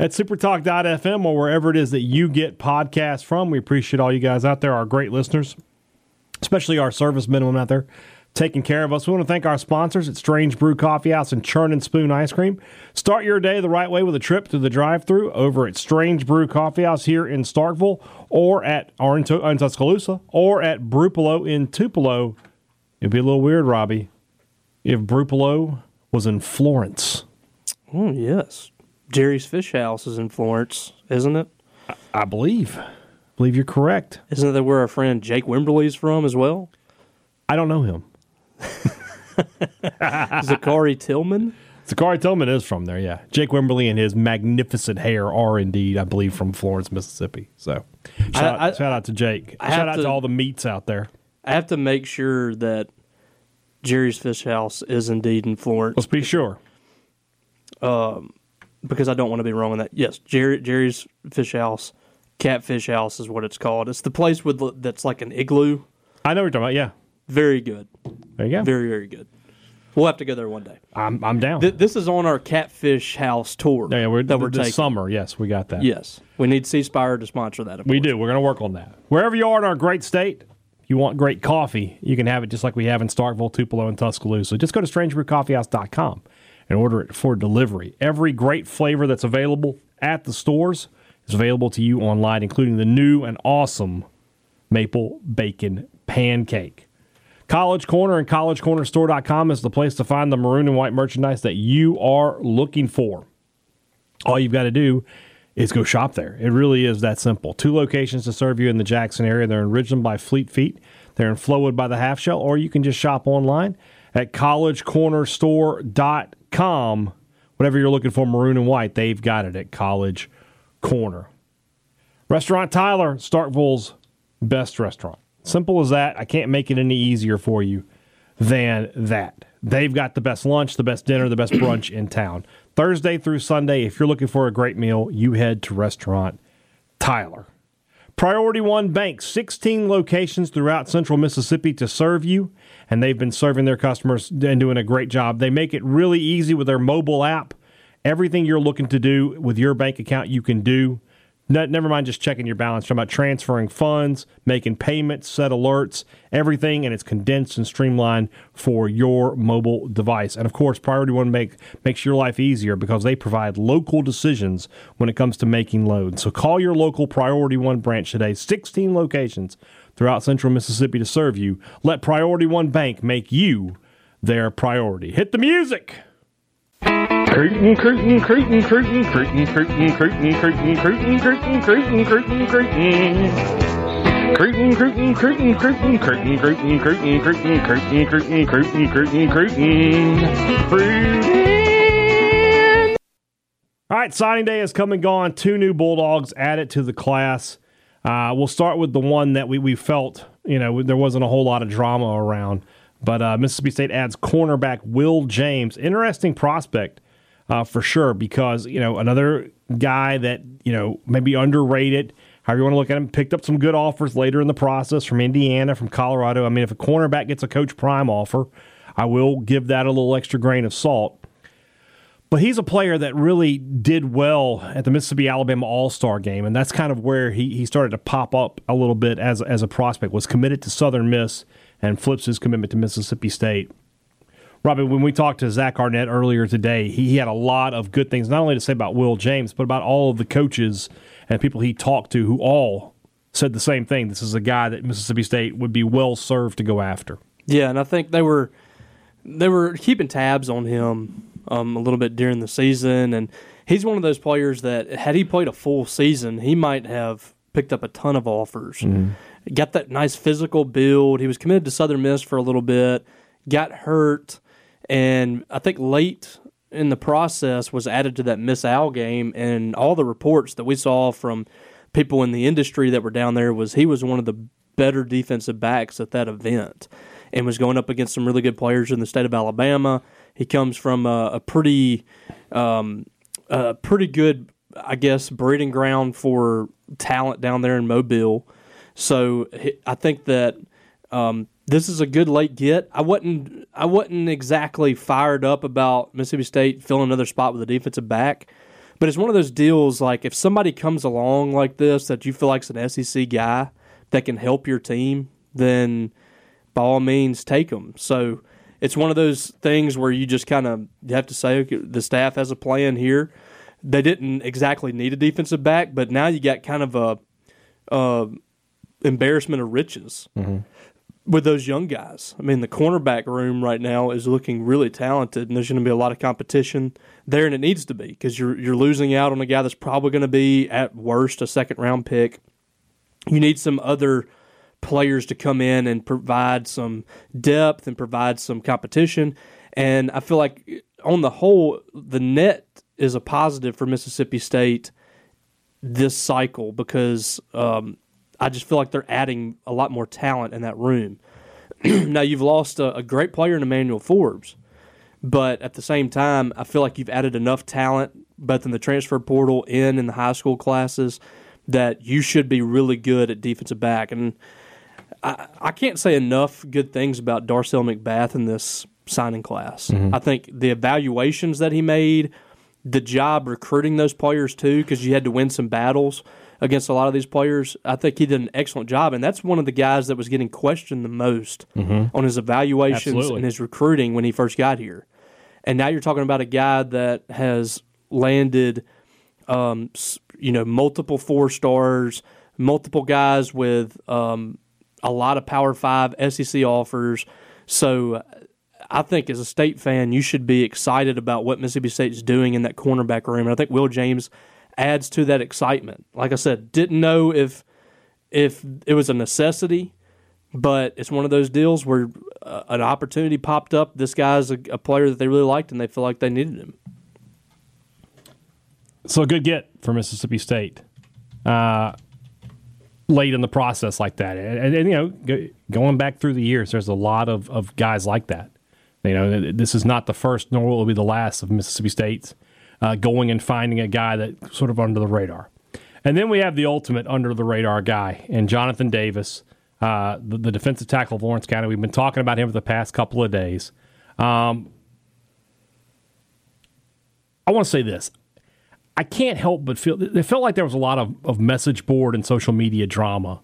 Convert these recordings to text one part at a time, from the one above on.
at supertalk.fm or wherever it is that you get podcasts from. We appreciate all you guys out there, our great listeners, especially our service minimum out there taking care of us. We want to thank our sponsors at Strange Brew Coffee House and Churn and Spoon Ice Cream. Start your day the right way with a trip to the drive-through over at Strange Brew Coffee House here in Starkville or at or in, in Tuscaloosa or at Brewpelo in Tupelo. It'd be a little weird, Robbie, if Brewpelo was in Florence. Oh, yes. Jerry's Fish House is in Florence, isn't it? I, I believe. I believe you're correct. Isn't that where our friend Jake Wimberly's from as well? I don't know him. Zachary Tillman? Zachary Tillman is from there, yeah. Jake Wimberly and his magnificent hair are indeed, I believe, from Florence, Mississippi. So shout, I, out, shout out to Jake. I shout out to to- all the meats out there. I have to make sure that Jerry's Fish House is indeed in Florence Let's be sure. Um, because I don't want to be wrong on that. Yes, Jerry, Jerry's Fish House, Catfish House is what it's called. It's the place with that's like an igloo. I know what you're talking about. Yeah. Very good. There you go. Very, very good. We'll have to go there one day. I'm, I'm down. Th- this is on our Catfish House tour yeah, we're, that we're taking. summer. Yes, we got that. Yes, we need C Spire to sponsor that. We course. do. We're going to work on that. Wherever you are in our great state, you want great coffee, you can have it just like we have in Starkville, Tupelo, and Tuscaloosa. Just go to strangebrewcoffeehouse.com and order it for delivery. Every great flavor that's available at the stores is available to you online, including the new and awesome maple bacon pancake. College Corner and collegecornerstore.com is the place to find the maroon and white merchandise that you are looking for. All you've got to do is go shop there. It really is that simple. Two locations to serve you in the Jackson area. They're in Ridgeland by Fleet Feet. They're in Flowwood by the Half Shell, or you can just shop online at collegecornerstore.com. Whatever you're looking for, maroon and white, they've got it at College Corner. Restaurant Tyler, Starkville's best restaurant. Simple as that. I can't make it any easier for you than that. They've got the best lunch, the best dinner, the best brunch in town. Thursday through Sunday, if you're looking for a great meal, you head to Restaurant Tyler. Priority One Bank, 16 locations throughout central Mississippi to serve you, and they've been serving their customers and doing a great job. They make it really easy with their mobile app. Everything you're looking to do with your bank account, you can do. Ne- Never mind just checking your balance. Talking about transferring funds, making payments, set alerts, everything, and it's condensed and streamlined for your mobile device. And of course, Priority One make makes your life easier because they provide local decisions when it comes to making loans. So call your local Priority One branch today. 16 locations throughout Central Mississippi to serve you. Let Priority One Bank make you their priority. Hit the music. Curtain, curtain, curtain, curtain, curtain, curtain, curtain, curtain, curtain, curtain, curtain, curtain, curtain. Curtain, curtain, curtain, curtain, curtain, curtain, curtain, curtain, curtain, curtain, curtain, curtain, curtain. All right, signing day has come and gone. Two new Bulldogs added to the class. Uh, we'll start with the one that we, we felt, you know, there wasn't a whole lot of drama around. But uh, Mississippi State adds cornerback Will James. Interesting prospect uh, for sure because, you know, another guy that, you know, maybe underrated, however you want to look at him, picked up some good offers later in the process from Indiana, from Colorado. I mean, if a cornerback gets a Coach Prime offer, I will give that a little extra grain of salt. But he's a player that really did well at the Mississippi Alabama All Star game, and that's kind of where he, he started to pop up a little bit as as a prospect. Was committed to Southern Miss and flips his commitment to Mississippi State. Robbie, when we talked to Zach Arnett earlier today, he, he had a lot of good things, not only to say about Will James, but about all of the coaches and people he talked to who all said the same thing. This is a guy that Mississippi State would be well served to go after. Yeah, and I think they were they were keeping tabs on him um, a little bit during the season, and he's one of those players that had he played a full season, he might have picked up a ton of offers. Got that nice physical build. He was committed to Southern Miss for a little bit, got hurt, and I think late in the process was added to that Miss Al game. And all the reports that we saw from people in the industry that were down there was he was one of the better defensive backs at that event and was going up against some really good players in the state of Alabama. He comes from a, a pretty, um, a pretty good, I guess, breeding ground for talent down there in Mobile. So I think that um, this is a good late get. I wasn't, I wasn't exactly fired up about Mississippi State filling another spot with a defensive back. But it's one of those deals like if somebody comes along like this that you feel like is an SEC guy that can help your team, then by all means take them. So it's one of those things where you just kind of have to say okay, the staff has a plan here. They didn't exactly need a defensive back, but now you got kind of a, uh embarrassment of riches with those young guys. I mean, the cornerback room right now is looking really talented, and there's going to be a lot of competition there, and it needs to be because you're you're losing out on a guy that's probably going to be at worst a second round pick. You need some other players to come in and provide some depth and provide some competition. And I feel like on the whole, the net is a positive for Mississippi State this cycle because um, I just feel like they're adding a lot more talent in that room. now you've lost a, a great player in Emmanuel Forbes, but at the same time, I feel like you've added enough talent both in the transfer portal and in the high school classes that you should be really good at defensive back. And I, I can't say enough good things about Darcel McBath in this signing class. I think the evaluations that he made, the job recruiting those players too, because you had to win some battles against a lot of these players. I think he did an excellent job, and that's one of the guys that was getting questioned the most on his evaluations Absolutely. and his recruiting when he first got here. And now you're talking about a guy that has landed, um, you know, multiple four stars, multiple guys with um, a lot of Power Five SEC offers. So I think as a state fan, you should be excited about what Mississippi State's doing in that cornerback room. And I think Will James adds to that excitement. Like I said, didn't know if if it was a necessity, but it's one of those deals where uh, an opportunity popped up. This guy's a, a player that they really liked, and they feel like they needed him. So a good get for Mississippi State. Uh, late in the process like that, and, and, and, you know, go, going back through the years, there's a lot of, of guys like that. You know, this is not the first, nor will it be the last of Mississippi State's uh, going and finding a guy that sort of under the radar. And then we have the ultimate under the radar guy, and Jonathan Davis, uh, the, the defensive tackle of Lawrence County. We've been talking about him for the past couple of days. Um, I want to say this. I can't help but feel it felt like there was a lot of, of message board and social media drama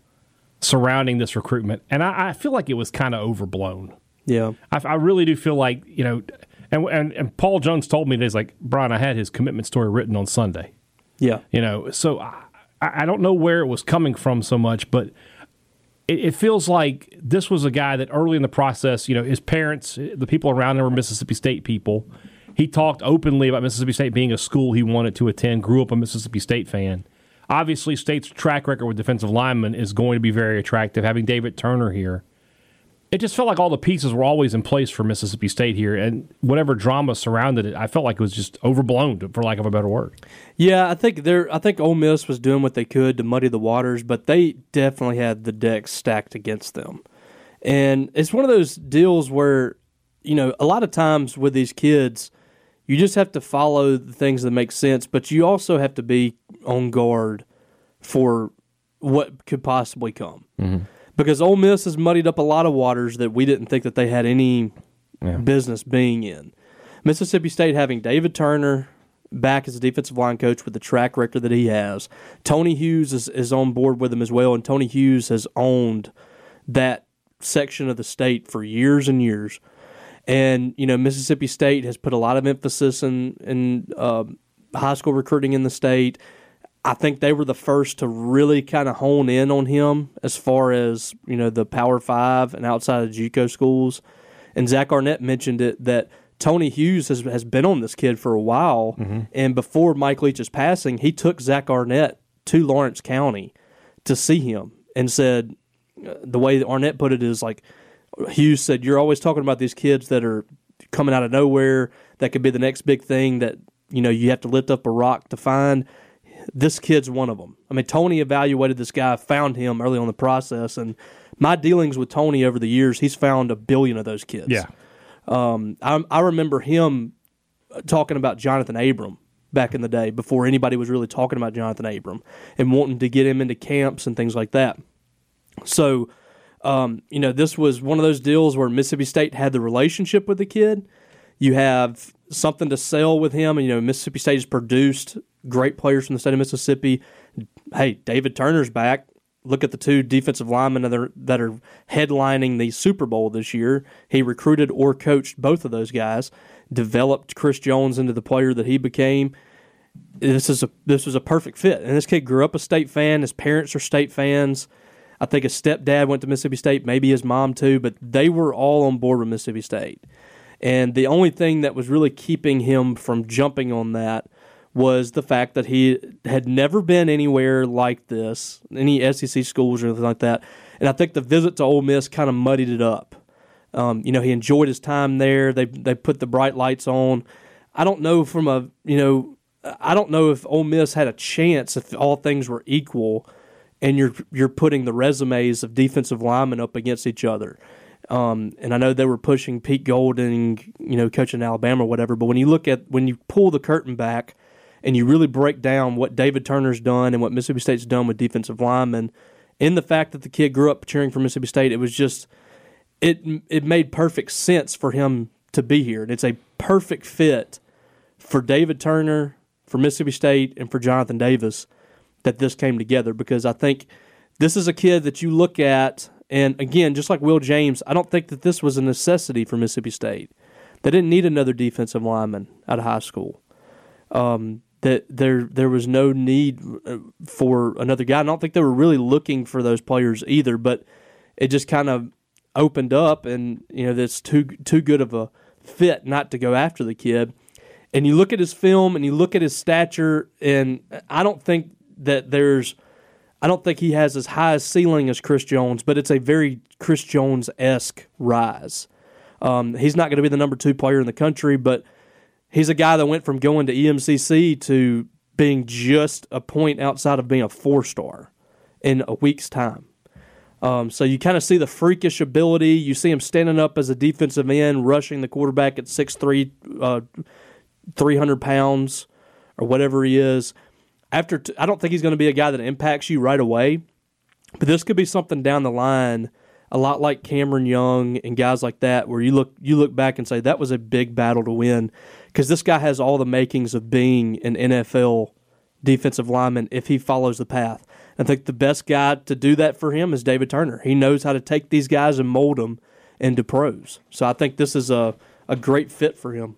surrounding this recruitment, and I, I feel like it was kind of overblown. Yeah, I, I really do feel like you know, and, and and Paul Jones told me he's like Brian, I had his commitment story written on Sunday. yeah, You know, so I, I don't know where it was coming from so much, but it, it feels like this was a guy that early in the process, you know, his parents, the people around him were Mississippi State people. He talked openly about Mississippi State being a school he wanted to attend, grew up a Mississippi State fan. Obviously, State's track record with defensive linemen is going to be very attractive. Having David Turner here, it just felt like all the pieces were always in place for Mississippi State here, and whatever drama surrounded it, I felt like it was just overblown, for lack of a better word. yeah. I think they're. I think Ole Miss was doing what they could to muddy the waters, but they definitely had the deck stacked against them. And it's one of those deals where, you know, a lot of times with these kids, you just have to follow the things that make sense, but you also have to be on guard for what could possibly come. Mm-hmm. Because Ole Miss has muddied up a lot of waters that we didn't think that they had any business being in. Mississippi State having David Turner back as a defensive line coach with the track record that he has. Tony Hughes is, is on board with him as well, and Tony Hughes has owned that section of the state for years and years. And you know, Mississippi State has put a lot of emphasis in in uh, high school recruiting in the state. I think they were the first to really kind of hone in on him as far as you know the Power Five and outside of JUCO schools. And Zach Arnett mentioned it that Tony Hughes has, has been on this kid for a while, and before Mike Leach's passing, he took Zach Arnett to Lawrence County to see him and said, uh, the way that Arnett put it is like Hughes said, "You're always talking about these kids that are coming out of nowhere that could be the next big thing that you know you have to lift up a rock to find." This kid's one of them. I mean, Tony evaluated this guy, found him early on the process, and my dealings with Tony over the years, he's found a billion of those kids. Yeah. Um, I, I remember him talking about Jonathan Abram back in the day before anybody was really talking about Jonathan Abram and wanting to get him into camps and things like that. So, um, you know, this was one of those deals where Mississippi State had the relationship with the kid. You have something to sell with him. And, you know, Mississippi State has produced great players from the state of Mississippi. Hey, David Turner's back. Look at the two defensive linemen that are, that are headlining the Super Bowl this year. He recruited or coached both of those guys, developed Chris Jones into the player that he became this is a this was a perfect fit. And this kid grew up a state fan. His parents are state fans. I think his stepdad went to Mississippi State, maybe his mom too, but they were all on board with Mississippi State. And the only thing that was really keeping him from jumping on that was the fact that he had never been anywhere like this, any SEC schools or anything like that. And I think the visit to Ole Miss kind of muddied it up. Um, you know, he enjoyed his time there. They they put the bright lights on. I don't know from a you know, I don't know if Ole Miss had a chance if all things were equal, and you're you're putting the resumes of defensive linemen up against each other. Um, and I know they were pushing Pete Golding, you know, coaching Alabama or whatever. But when you look at when you pull the curtain back and you really break down what David Turner's done and what Mississippi State's done with defensive linemen, in the fact that the kid grew up cheering for Mississippi State, it was just it it made perfect sense for him to be here. And it's a perfect fit for David Turner, for Mississippi State, and for Jonathan Davis that this came together because I think this is a kid that you look at, and again, just like Will James, I don't think that this was a necessity for Mississippi State. They didn't need another defensive lineman out of high school. Um, that there there was no need uh, for another guy. I don't think they were really looking for those players either, but it just kind of opened up, and you know that's too too good of a fit not to go after the kid. And you look at his film, and you look at his stature, and I don't think that there's. I don't think he has as high a ceiling as Chris Jones, but it's a very Chris Jones esque rise. Um, he's not going to be the number two player in the country, but he's a guy that went from going to EMCC to being just a point outside of being a four star in a week's time. Um, so you kind of see the freakish ability. You see him standing up as a defensive end, rushing the quarterback at 6'3", uh, 300 pounds or whatever he is. After t- I don't think he's going to be a guy that impacts you right away, but this could be something down the line, a lot like Cameron Young and guys like that, where you look you look back and say that was a big battle to win, because this guy has all the makings of being an NFL defensive lineman if he follows the path. I think the best guy to do that for him is David Turner. He knows how to take these guys and mold them into pros. So I think this is a, a great fit for him.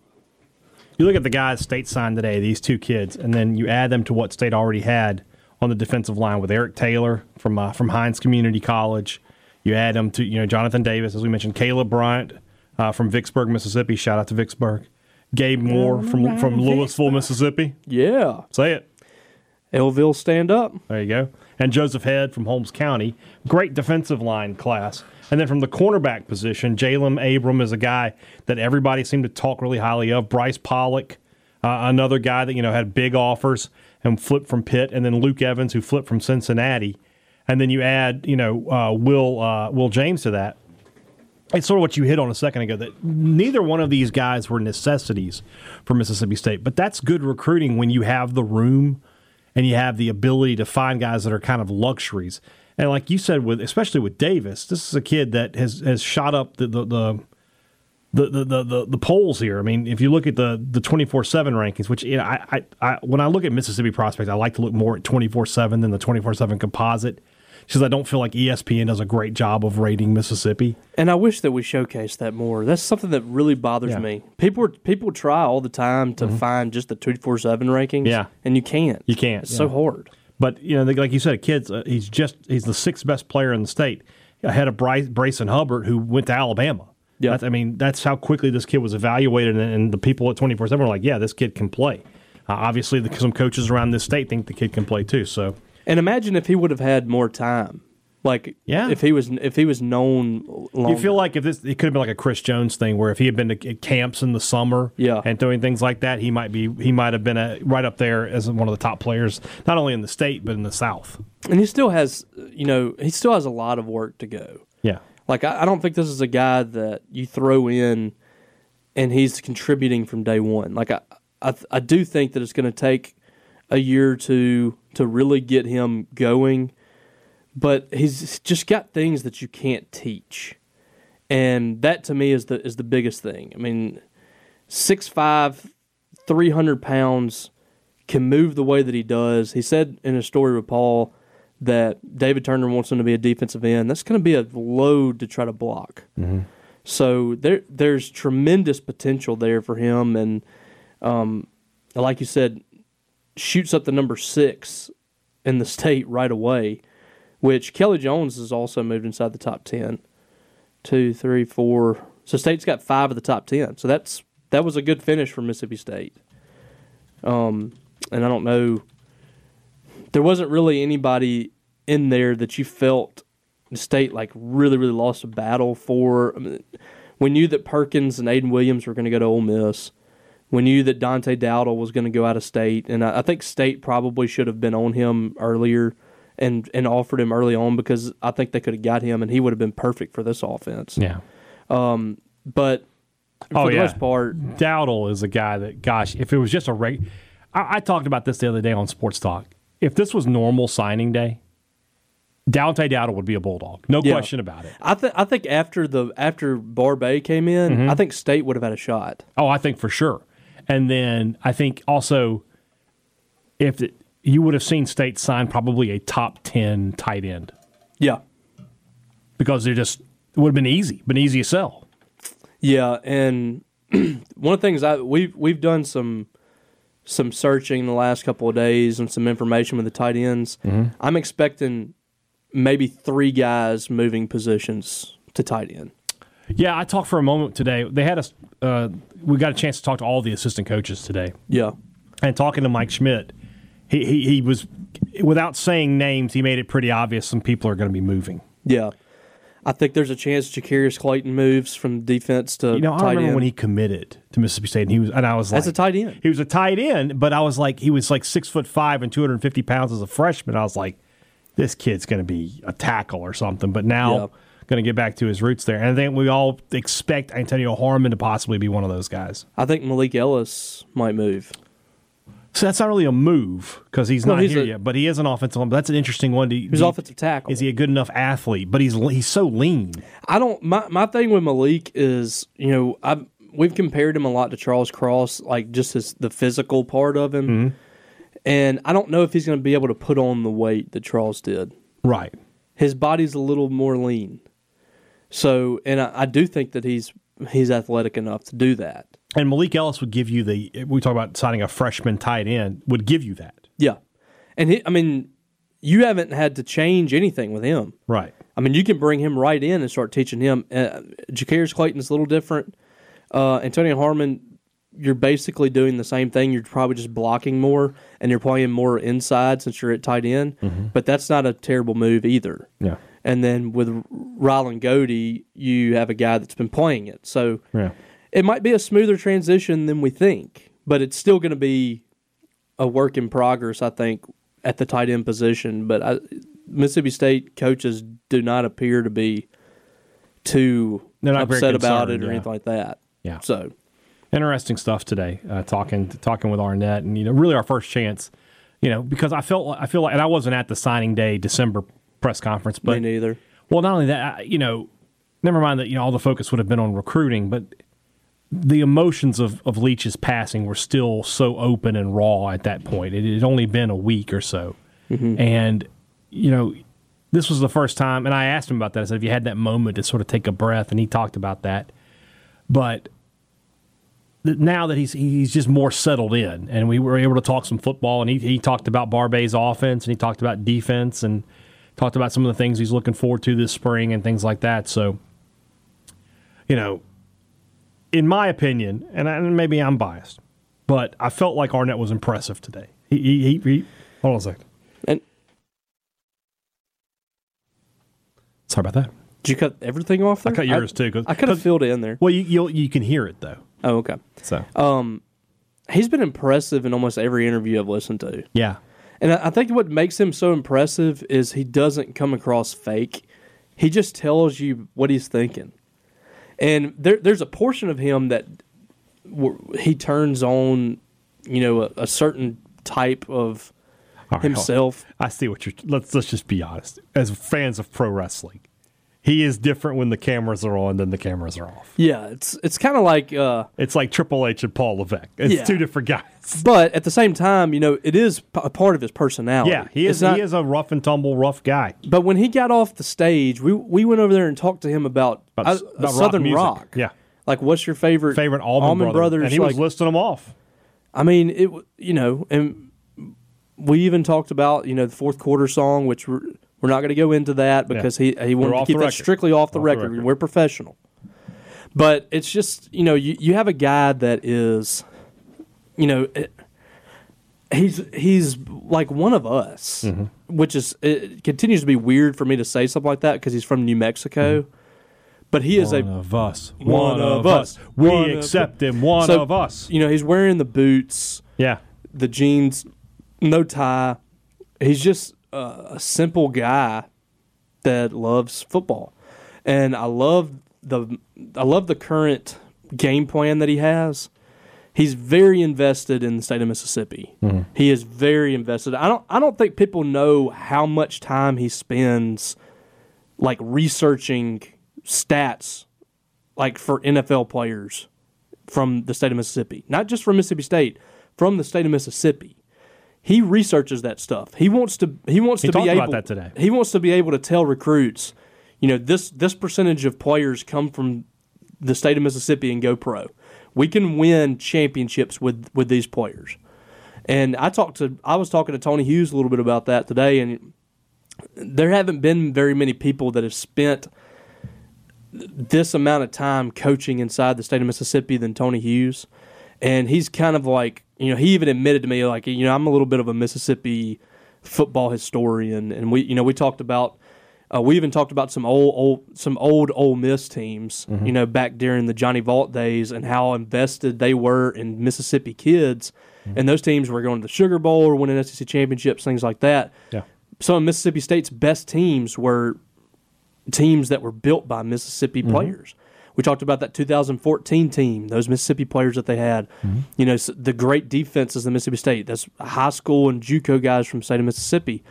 You look at the guys State signed today, these two kids, and then you add them to what State already had on the defensive line with Eric Taylor from uh, from Hinds Community College. You add them to you know Jonathan Davis, as we mentioned, Caleb Bryant uh, from Vicksburg, Mississippi. Shout out to Vicksburg. Gabe Moore from from Louisville, Mississippi. Yeah. Say it. Elville stand up. There you go. And Joseph Head from Holmes County. Great defensive line class. And then from the cornerback position, Jalen Abram is a guy that everybody seemed to talk really highly of. Bryce Pollock, uh, another guy that you know had big offers and flipped from Pitt, and then Luke Evans who flipped from Cincinnati. And then you add you know uh, Will uh, Will James to that. It's sort of what you hit on a second ago that neither one of these guys were necessities for Mississippi State, but that's good recruiting when you have the room and you have the ability to find guys that are kind of luxuries. And like you said, with especially with Davis, this is a kid that has has shot up the the the the the, the, the, the polls here. I mean, if you look at the the twenty four seven rankings, which you know, I, I I when I look at Mississippi prospects, I like to look more at twenty four seven than the twenty four seven composite. Because I don't feel like ESPN does a great job of rating Mississippi. And I wish that we showcased that more. That's something that really bothers Yeah. Mm-hmm. me. People people try all the time to find just the two four seven rankings. Yeah. and you can't. You can't, It's yeah. so hard. But you know, like you said, a kids, uh, he's just he's the sixth best player in the state, ahead of Bryce, Brayson Hubbard, who went to Alabama. Yeah. That's, I mean, that's how quickly this kid was evaluated, and, and the people at 24 7 were like, yeah, this kid can play. Uh, obviously, the, some coaches around this state think the kid can play too. So, And imagine if he would have had more time. Like Yeah. if he was if he was known longer. you feel like if this, it could have been like a Chris Jones thing, where if he had been to camps in the summer, Yeah. and doing things like that, he might be he might have been a, right up there as one of the top players, not only in the state but in the South. and he still has you know, he still has a lot of work to go. Yeah, Like I, I don't think this is a guy that you throw in and he's contributing from day one. Like I I, I do think that it's going to take a year or two to really get him going, but he's just got things that you can't teach, and that to me is the is the biggest thing. I mean, 6'5", 300 pounds, can move the way that he does. He said in a story with Paul that David Turner wants him to be a defensive end. That's going to be a load to try to block. So there there's tremendous potential there for him, and um, like you said, shoots up the number six in the state right away. Which Kelly Jones has also moved inside the top ten. Two, three, four. So state's got five of the top ten. So that's that was a good finish for Mississippi State. Um, and I don't know. There wasn't really anybody in there that you felt the state like really, really lost a battle for. I mean, we knew that Perkins and Aiden Williams were going to go to Ole Miss. We knew that Dante Dowdle was going to go out of state, and I, I think State probably should have been on him earlier and and offered him early on because I think they could have got him, and he would have been perfect for this offense. yeah. But for Oh, the yeah. most part, Dowdle is a guy that, gosh, if it was just a reg, I, I talked about this the other day on Sports Talk. If this was normal signing day, Dante Dowdle would be a bulldog, no Yeah. question about it. I think I think after the after Barbay came in, Mm-hmm. I think State would have had a shot. Oh, I think for sure. And then I think also, if it, you would have seen State sign probably a top ten tight end Yeah, because they're just it would have been easy, been easy to sell. Yeah, and one of the things I we've we've done some some searching the last couple of days and some information with the tight ends. I'm expecting maybe three guys moving positions to tight end. Yeah, I talked for a moment today. They had us. Uh, we got a chance to talk to all the assistant coaches today. Yeah, and talking to Mike Schmidt, he, he, he was, without saying names, he made it pretty obvious some people are going to be moving. yeah. I think there's a chance Jacarius Clayton moves from defense to You know, I remember end. when he committed to Mississippi State, and he was, and I was like, As a tight end. He was a tight end, but I was like, he was like six foot five and 250 pounds as a freshman. I was like, this kid's going to be a tackle or something. But now, going to get back to his roots there. And I think we all expect Antonio Harmon to possibly be one of those guys. I think Malik Ellis might move. So that's not really a move because he's No, not he's here a- yet, but he is an offensive line. But that's an interesting one. To, He's offensive tackle. Is he a good enough athlete? But he's he's so lean. I don't. My my thing with Malik is, you know, I we've compared him a lot to Charles Cross, like just his the physical part of him, Mm-hmm. and I don't know if he's going to be able to put on the weight that Charles did. Right. His body's a little more lean, so and I, I do think that he's he's athletic enough to do that. And Malik Ellis would give you the. We talk about signing a freshman tight end. Would give you that. Yeah, and he, I mean, you haven't had to change anything with him. Right. I mean, you can bring him right in and start teaching him. Uh, Jacarius Clayton's a little different. Uh, Antonio Harmon, you're basically doing the same thing. You're probably just blocking more and you're playing more inside since you're at tight end. But that's not a terrible move either. Yeah. And then with Ryland Goede, you have a guy that's been playing it. So Yeah. It might be a smoother transition than we think, but it's still going to be a work in progress, I think, at the tight end position. But I, Mississippi State coaches do not appear to be too upset about it or yeah. anything like that. Yeah. So Interesting stuff today. Uh, talking talking with Arnett, and you know, really our first chance. You know, because I felt I feel like, and I wasn't at the signing day December press conference, but me neither. Well, not only that, you know, never mind that you know all the focus would have been on recruiting, but the emotions of of Leach's passing were still so open and raw at that point. It had only been a week or so, mm-hmm. and you know, this was the first time. And I asked him about that. I said, "If you had that moment to sort of take a breath," and he talked about that, but. Now that he's he's just more settled in, and we were able to talk some football, and he, he talked about Barbay's offense, and he talked about defense, and talked about some of the things he's looking forward to this spring and things like that. So, you know, in my opinion, and, I, and maybe I'm biased, but I felt like Arnett was impressive today. He, he, he, he hold on a second. And Sorry about that. did you cut everything off there? I cut yours too. 'cause- I could have filled it in there. Well, you you'll, you can hear it though. Oh, okay. So Um, he's been impressive in almost every interview I've listened to. yeah, And I I think what makes him so impressive is he doesn't come across fake. He just tells you what he's thinking. And there, there's a portion of him that he turns on, you know, a, a certain type of right, himself. I see what you're. Let's let's just be honest. As fans of pro wrestling, he is different when the cameras are on than the cameras are off. Yeah, it's it's kind of like, uh, It's like Triple H and Paul Levesque. It's Yeah. two different guys. but at the same time, you know, it is a part of his personality. Yeah, he is. not- he is a rough and tumble, rough guy. But when he got off the stage, we we went over there and talked to him about, About, uh, s- about Southern music. rock. Yeah, Like, what's your favorite favorite Allman, Brothers? and he was listing them off. I mean, it you know, and we even talked about you know the fourth quarter song, which we're we're not going to go into that because he he wanted to keep that strictly off the, Off the record. record. We're professional, but it's just you know you you have a guy that is, you know. It, He's he's like one of us, Mm-hmm. which is it continues to be weird for me to say something like that because he's from New Mexico, but he is Mm-hmm. One a of us. One of us. We One accept him. One So, of us. you know he's wearing the boots, Yeah. the jeans, no tie. He's just a, a simple guy that loves football, and I love the I love the current game plan that he has. He's very invested in the state of Mississippi. Mm-hmm. He is very invested. I don't I don't think people know how much time he spends like researching stats like for NFL players from the state of Mississippi, not just from Mississippi State, from the state of Mississippi. He researches that stuff. He wants to. He wants He to be able. about that today. He wants to be able to tell recruits, you know, this this percentage of players come from the state of Mississippi and go pro. We can win championships with with these players. And I talked to. I was talking to Tony Hughes a little bit about that today, and there haven't been very many people that have spent this amount of time coaching inside the state of Mississippi than Tony Hughes. And he's kind of like, you know, he even admitted to me, like, you know, I'm a little bit of a Mississippi football historian. And we, you know, we talked about, uh, we even talked about some old, old, some old Ole Miss teams, mm-hmm. you know, back during the Johnny Vaught days and how invested they were in Mississippi kids. Mm-hmm. And those teams were going to the Sugar Bowl or winning SEC championships, things like that. Yeah. Some of Mississippi State's best teams were teams that were built by Mississippi mm-hmm. players. We talked about that 2014 team, those Mississippi players that they had. You know, the great defenses of Mississippi State. That's high school and JUCO guys from the state of Mississippi.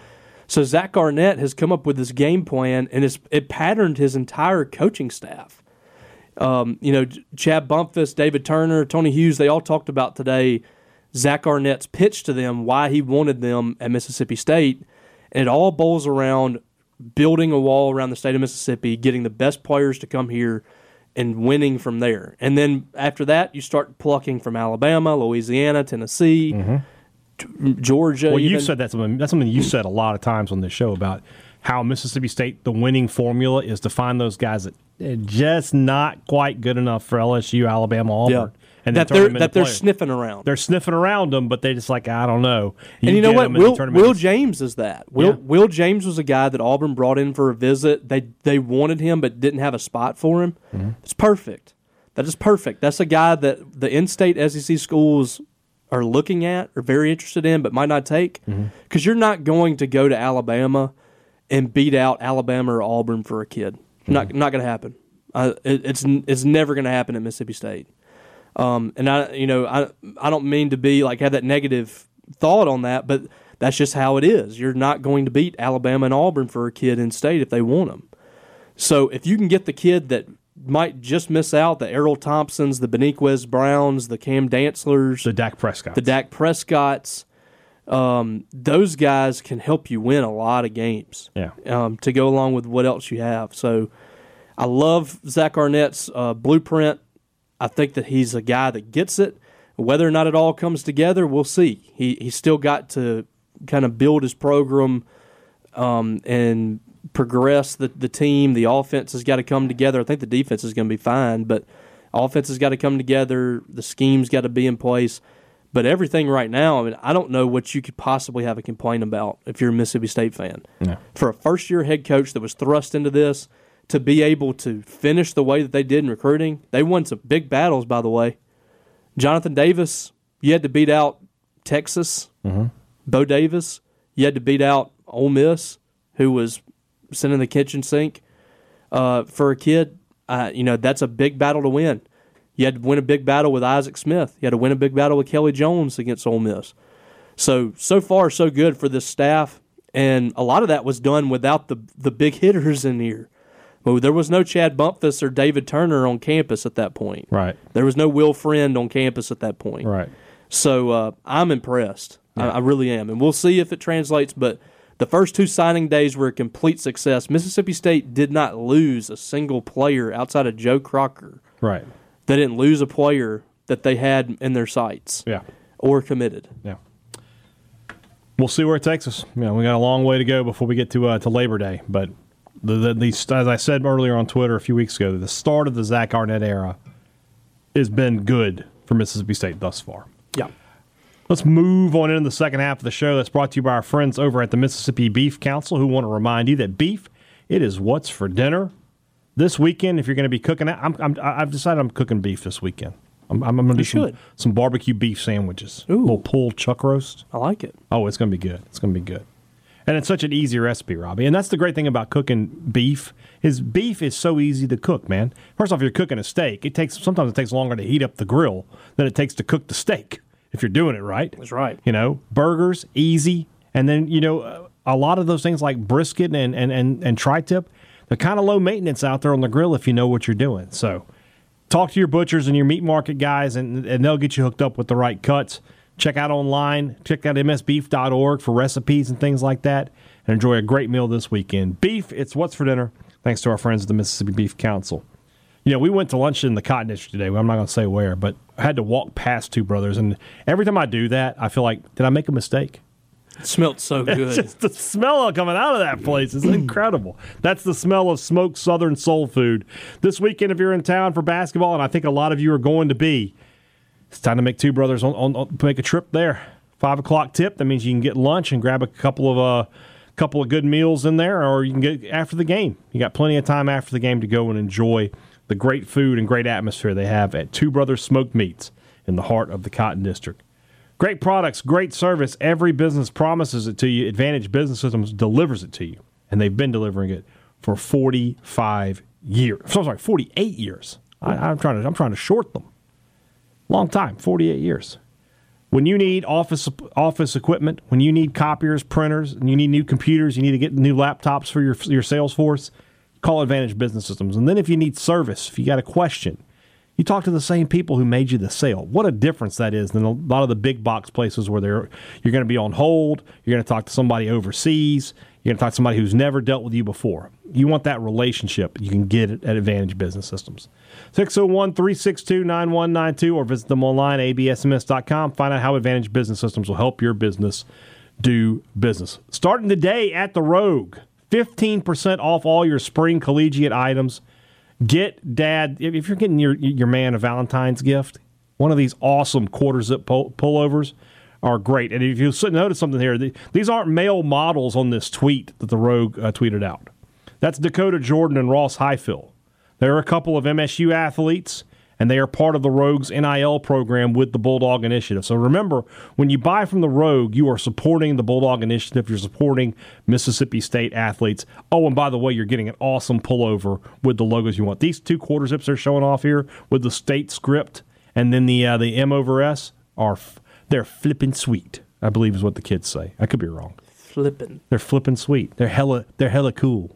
So Zach Arnett has come up with this game plan, and it's, it patterned his entire coaching staff. Um, you know, Chad Bumphis, David Turner, Tony Hughes, they all talked about today Zach Arnett's pitch to them, why he wanted them at Mississippi State. And it all boils around building a wall around the state of Mississippi, getting the best players to come here, and winning from there. And then after that, you start plucking from Alabama, Louisiana, Tennessee, G- Georgia. Mm-hmm. Well, you said that something. That's something you said a lot of times on this show about how Mississippi State the winning formula is to find those guys that are just not quite good enough for LSU, Alabama, Auburn, yeah. And that they're that they're players. sniffing around. They're sniffing around them, but they just like I don't know. and you know what? them and then Will Will James is that. Will Yeah. Will James was a guy that Auburn brought in for a visit. They they wanted him but didn't have a spot for him. Mm-hmm. It's perfect. That is perfect. That's a guy that the in-state SEC schools are looking at, are very interested in, but might not take Mm-hmm. because you're not going to go to Alabama and beat out Alabama or Auburn for a kid. Not Mm-hmm. not going to happen. Uh, it, it's it's never going to happen at Mississippi State. Um, and I, you know, I, I don't mean to be like have that negative thought on that, but that's just how it is. You're not going to beat Alabama and Auburn for a kid in state if they want them. So if you can get the kid that might just miss out, the Erroll Thompsons, the Beniquez Browns, the Cam Dantzlers, the Dak Prescott. the Dak Prescotts, um, those guys can help you win a lot of games yeah. um, to go along with what else you have. So I love Zach Arnett's uh, blueprint. I think that he's a guy that gets it. Whether or not it all comes together, we'll see. He he's still got to kind of build his program um, and progress the, the team. The offense has got to come together. I think the defense is going to be fine, but Offense has got to come together. The scheme's got to be in place. But everything right now, I mean, I don't know what you could possibly have a complaint about if you're a Mississippi State fan. For a first year head coach that was thrust into this, to be able to finish the way that they did in recruiting, they won some big battles, by the way. Jonathan Davis, you had to beat out Texas. Bo Davis, you had to beat out Ole Miss, who was sending the kitchen sink uh, for a kid. Uh, you know, that's a big battle to win. You had to win a big battle with Isaac Smith. You had to win a big battle with Kelly Jones against Ole Miss. So so far so good for this staff, and a lot of that was done without the the big hitters in here. Well, there was no Chad Bumphis or David Turner on campus at that point. Right. There was no Will Friend on campus at that point. Right. So uh, I'm impressed. I, I really am, and we'll see if it translates. But the first two signing days were a complete success. Mississippi State did not lose a single player outside of Joe Crocker. Right. They didn't lose a player that they had in their sights Yeah. or committed. Yeah. We'll see where it takes us. You know, we got a long way to go before we get to uh, to Labor Day, but the, the, the as I said earlier on Twitter a few weeks ago, the start of the Zach Arnett era has been good for Mississippi State thus far. Yeah. Let's move on into the second half of the show. That's brought to you by our friends over at the Mississippi Beef Council, who want to remind you that beef it is what's for dinner this weekend. If you're going to be cooking, I'm, I'm, I've decided I'm cooking beef this weekend. I'm, I'm going to do some, some barbecue beef sandwiches, Ooh. little pulled chuck roast. I like it. Oh, it's going to be good. It's going to be good. And it's such an easy recipe, Robbie. And that's the great thing about cooking beef is beef is so easy to cook, man. First off, you're cooking a steak. It takes sometimes it takes longer to heat up the grill than it takes to cook the steak if you're doing it right. That's right. You know, burgers easy, and then you know a lot of those things like brisket and and and, and tri-tip, they're kind of low maintenance out there on the grill if you know what you're doing. So talk to your butchers and your meat market guys, and, and they'll get you hooked up with the right cuts. Check out online, check out msbeef.org for recipes and things like that, and enjoy a great meal this weekend. Beef, it's what's for dinner, thanks to our friends at the Mississippi Beef Council. You know, we went to lunch in the Cotton District today. I'm not going to say where, but I had to walk past Two Brothers, and every time I do that, I feel like, did I make a mistake? It smelled so good. just the smell coming out of that place is incredible. That's the smell of smoked Southern soul food. This weekend, if you're in town for basketball, and I think a lot of you are going to be, it's time to make two brothers on, on, on make a trip there. Five o'clock tip. That means you can get lunch and grab a couple of uh, couple of good meals in there, or you can get after the game. You got plenty of time after the game to go and enjoy the great food and great atmosphere they have at Two Brothers Smoked Meats in the heart of the Cotton District. Great products, great service. Every business promises it to you. Advantage Business Systems delivers it to you, and they've been delivering it for 45 years. So sorry, 48 years. I, I'm trying to I'm trying to short them. Long time, 48 years. When you need office office equipment, when you need copiers, printers, and you need new computers, you need to get new laptops for your your sales force, call Advantage Business Systems. And then if you need service, if you got a question, you talk to the same people who made you the sale. What a difference that is than a lot of the big box places where they're you're going to be on hold, you're going to talk to somebody overseas, you're going to talk to somebody who's never dealt with you before. You want that relationship, you can get it at Advantage Business Systems. 601 362 9192 or visit them online, absms.com. Find out how Advantage Business Systems will help your business do business. Starting today at the Rogue, 15% off all your spring collegiate items. Get dad if you're getting your your man a Valentine's gift, one of these awesome quarter zip pull, pullovers are great. And if you notice something here, the, these aren't male models on this tweet that the Rogue uh, tweeted out. That's Dakota Jordan and Ross Highfill. They're a couple of MSU athletes, and they are part of the Rogue's NIL program with the Bulldog Initiative. So remember, when you buy from the Rogue, you are supporting the Bulldog Initiative. You're supporting Mississippi State athletes. Oh, and by the way, you're getting an awesome pullover with the logos you want. These two quarter zips they're showing off here with the state script and then the uh, the M over S are f- they're flipping sweet. I believe is what the kids say. I could be wrong. Flipping. They're flipping sweet. They're hella they're hella cool.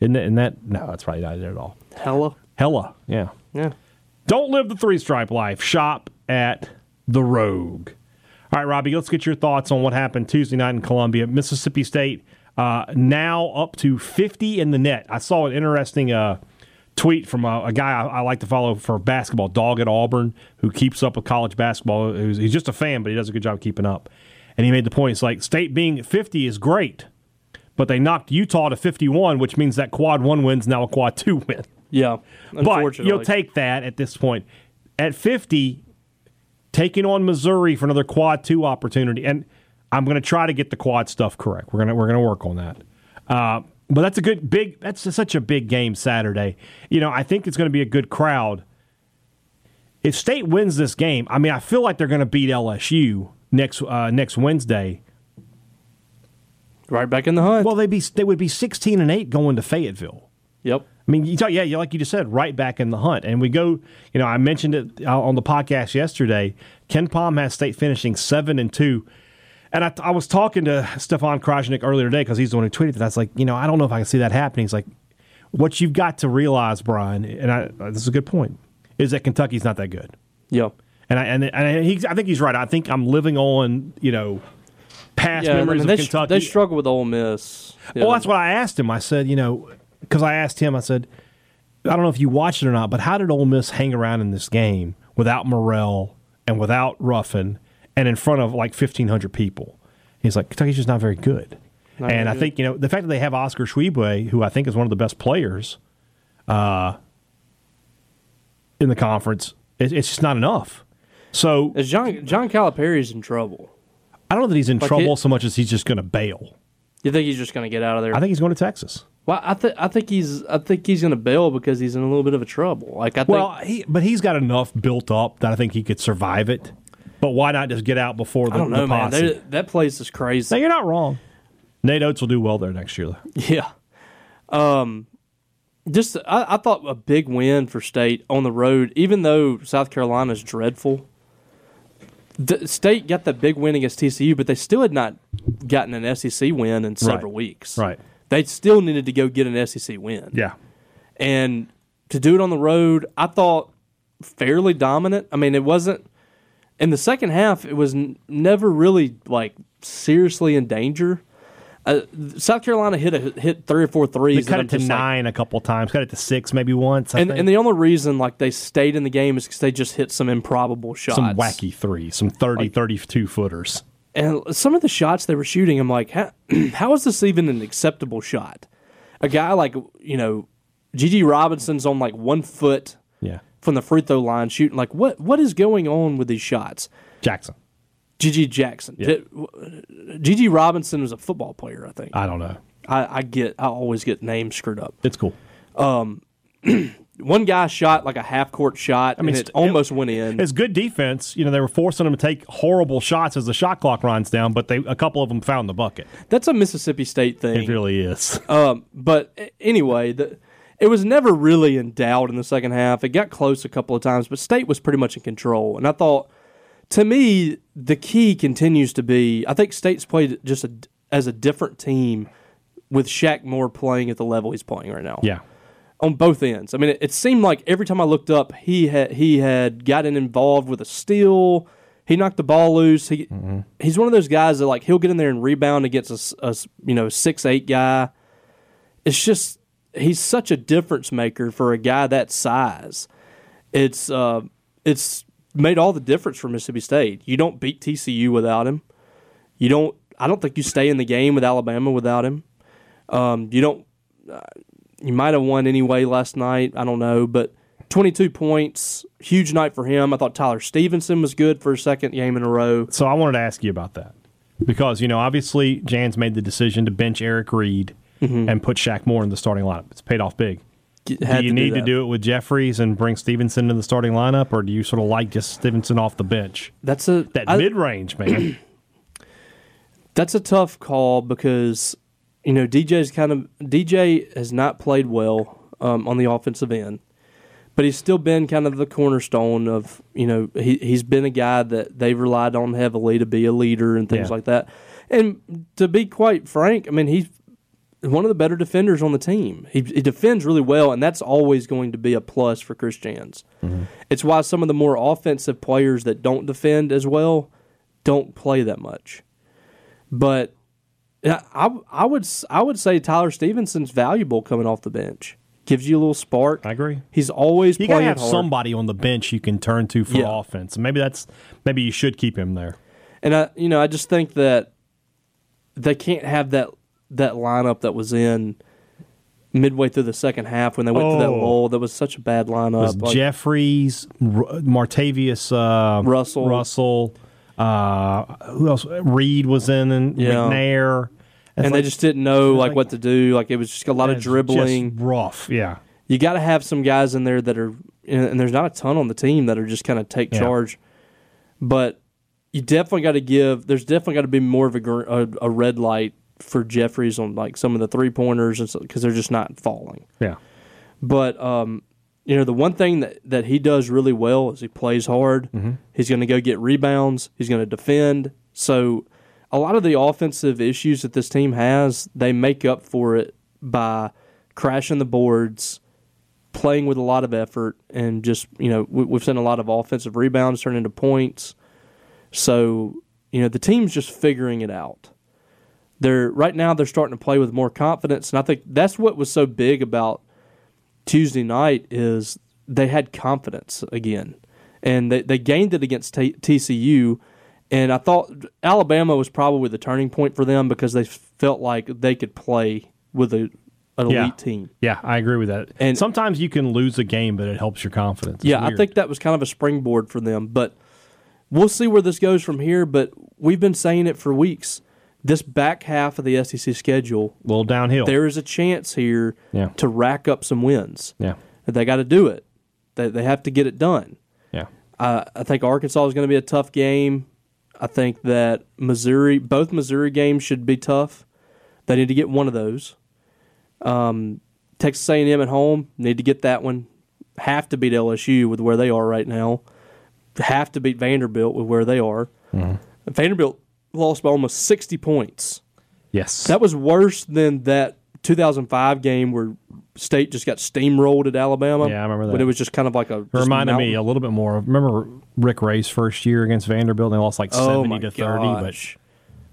Isn't that, isn't that no, that's probably not it at all. Hella. Hella, yeah. Yeah. Don't live the three stripe life. Shop at the Rogue. All right, Robbie, let's get your thoughts on what happened Tuesday night in Columbia. Mississippi State uh, now up to 50 in the net. I saw an interesting uh, tweet from a, a guy I, I like to follow for basketball, Dog at Auburn, who keeps up with college basketball. Who's- He's just a fan, but he does a good job keeping up. And he made the point it's like State being 50 is great, but they knocked Utah to 51, which means that quad one win's now a quad two win. Yeah, But you'll take that at this point. At 50, taking on Missouri for another quad two opportunity, and I'm going to try to get the quad stuff correct. We're gonna we're gonna work on that. Uh, but that's a good big. That's such a big game Saturday. You know, I think it's going to be a good crowd. If State wins this game, I mean, I feel like they're going to beat LSU next uh, next Wednesday. right back in the hunt. Well, they'd be they would be 16 and eight going to Fayetteville. yep. I mean, you talk, yeah, like you just said, right back in the hunt. And we go, you know, I mentioned it uh, on the podcast yesterday. KenPom has State finishing seven and two. And I, I was talking to Stefan Krajnik earlier today because he's the one who tweeted that. I was like, you know, I don't know if I can see that happening. He's like, what you've got to realize, Brian, and I, uh, this is a good point, is that Kentucky's not that good. Yep. And I and, and he, I think he's right. I think I'm living on, you know, past Yeah, I memories mean, of they, Kentucky. they struggle with Ole Miss. Well, that's what I asked him. I said, you know, because I asked him, I said, I don't know if you watched it or not, but how did Ole Miss hang around in this game without Murrell and without Ruffin and in front of like 1,500 people? He's like, Kentucky's just not very good. Not and I good. think, you know, the fact that they have Oscar Tshiebwe, who I think is one of the best players uh, in the conference, it, it's just not enough. So Is John John Calipari's in trouble? I don't know that he's in Like trouble so much as he's just going to bail. You think he's just going to get out of there? I think he's going to Texas. well, I think I think he's I think he's going to bail because he's in a little bit of a trouble. Like I think Well, he, but he's got enough built up that I think he could survive it. But why not just get out before the, I don't the know, man. posse? They- That place is crazy. No, crazy. you're not wrong. Nate Oats will do well there next year. Though. Yeah. Um, just I, I thought a big win for State on the road, even though South Carolina's dreadful. The State got that big win against TCU, but they still had not gotten an SEC win in several Right. weeks. Right. They still needed to go get an SEC win. Yeah. and to do it on the road, I thought fairly dominant. I mean, it wasn't in the second half. It was n- never really like seriously in danger. Uh, South Carolina hit a, hit three or four threes. They cut it to just like- nine a couple times. Cut it to six maybe once. I and think. and the only reason like they stayed in the game is because they just hit some improbable shots. some wacky threes, some 30, 32 footers. And some of the shots they were shooting, I'm like, how, how is this even an acceptable shot? A guy like you know, Gigi Robinson's on like one foot. From the free throw line shooting. Like, what what is going on with these shots? Jackson. Gigi Jackson. Did- Gigi Robinson was a football player, I think. I don't know. I, I get, I always get names screwed up. It's cool. One guy shot like a half court shot, I mean, it st- almost went in. It's good defense. You know, they were forcing them to take horrible shots as the shot clock runs down, but they a couple of them found the bucket. That's a Mississippi State thing. It really is. Um, but anyway, the, it was never really in doubt in the second half. It got close a couple of times, but State was pretty much in control. And I thought, to me, the key continues to be I think State's played just a, as a different team with Shaq Moore playing at the level he's playing right now. yeah. on both ends. I mean, it, it seemed like every time I looked up, he had he had gotten involved with a steal. He knocked the ball loose. He mm-hmm. he's one of those guys that like he'll get in there and rebound against a you know six eight guy. It's just he's such a difference maker for a guy that size. It's uh it's made all the difference for Mississippi State. You don't beat TCU without him. You don't. I don't think you stay in the game with Alabama without him. Um, you don't you might have won anyway last night. I don't know, but 22 points, huge night for him. I thought Tyler Stevenson was good for a second game in a row. So I wanted to ask you about that because you know obviously Jan's made the decision to bench Eric Reed and put Shaq Moore in the starting lineup. It's paid off big. Do you need to do it with Jeffries and bring Stevenson in the starting lineup, or do you sort of like just Stevenson off the bench? That's a That mid range man. that's a tough call because you know DJ's kind of DJ has not played well um, on the offensive end, but he's still been kind of the cornerstone of you know he he's been a guy that they've relied on heavily to be a leader and things Yeah. like that. And to be quite frank, I mean he's one of the better defenders on the team. He, he defends really well, and that's always going to be a plus for Chris Jans. Mm-hmm. It's why some of the more offensive players that don't defend as well don't play that much. But I, I would I would say Tyler Stevenson's valuable coming off the bench. Gives you a little spark. I agree. He's always You gotta have hard. somebody on the bench you can turn to for Yeah. offense. Maybe that's maybe you should keep him there. And I, you know, I just think that they can't have that that lineup that was in midway through the second half when they went to that Oh. lull. That was such a bad lineup. was Like, Jeffries, R- Martavious, uh, Russell. Russell. Uh, who else? Reed was in, and Yeah. McNair. It's and they just didn't know like, like- what to do. Like it was just a lot of dribbling. just rough. Yeah, you got to have some guys in there that are, and there's not a ton on the team that are just kind of take Yeah. charge. But you definitely got to give. There's definitely got to be more of a, a a red light for Jeffries on like some of the three pointers and because they're just not falling. yeah. But um, you know, the one thing that, that he does really well is he plays hard. He's going to go get rebounds. He's going to defend. So a lot of the offensive issues that this team has, they make up for it by crashing the boards, playing with a lot of effort, and just you know we, we've seen a lot of offensive rebounds turn into points. So you know the team's just figuring it out they're right now they're starting to play with more confidence and i think that's what was so big about tuesday night is they had confidence again and they, they gained it against T- tcu and i thought alabama was probably the turning point for them because they felt like they could play with a, an Yeah. elite team Yeah, I agree with that. And sometimes you can lose a game, but it helps your confidence. It's Yeah, I think that was kind of a springboard for them. But we'll see where this goes from here. But we've been saying it for weeks. This back half of the SEC schedule, a little downhill. there is a chance here Yeah. to rack up some wins. yeah, They got to do it. They, they have to get it done. yeah, Uh, I think Arkansas is going to be a tough game. I think that Missouri, both Missouri games should be tough. They need to get one of those. Um, Texas A&M at home need to get that one. Have to beat LSU with where they are right now. Have to beat Vanderbilt with where they are. Vanderbilt lost by almost sixty points. yes. That was worse than that 2005 game where State just got steamrolled at Alabama. Yeah, I remember that. But it was just kind of like a reminded me a little bit more. Remember Rick Ray's first year against Vanderbilt? They lost like Oh seventy to thirty. gosh.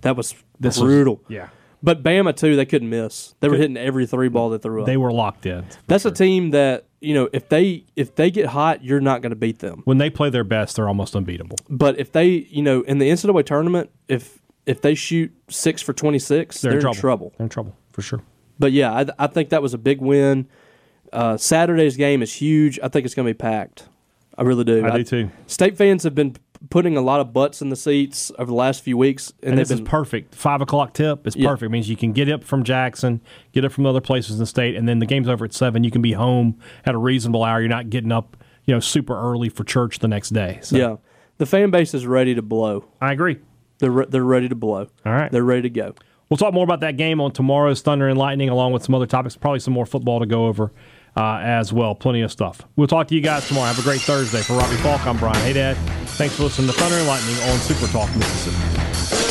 That was This brutal. But yeah, But Bama too, they couldn't miss. They were hitting every three ball they threw up. they were locked in. That's a team that you know if they if they get hot, you're not going to beat them. When they play their best, they're almost unbeatable. But if they you know in the NCAA tournament, if if they shoot six for twenty six, They're, in, trouble. They're in trouble for sure. But yeah, I, I think that was a big win. Uh, Saturday's game is huge. I think it's going to be packed. I really do. I do too. State fans have been putting a lot of butts in the seats over the last few weeks, and, And they've is been perfect. Five o'clock tip is Yeah. perfect. It means you can get up from Jackson, get up from other places in the state, and then the game's over at seven. You can be home at a reasonable hour. You're not getting up, you know, super early for church the next day. So yeah. The fan base is ready to blow. I agree. They're re- they're ready to blow. All right. they're ready to go. We'll talk more about that game on tomorrow's Thunder and Lightning, along with some other topics. Probably some more football to go over uh, as well. Plenty of stuff. We'll talk to you guys tomorrow. Have a great Thursday. For Robbie Faulk, I'm Brian Hadad. Thanks for listening to Thunder and Lightning on Super Talk Mississippi.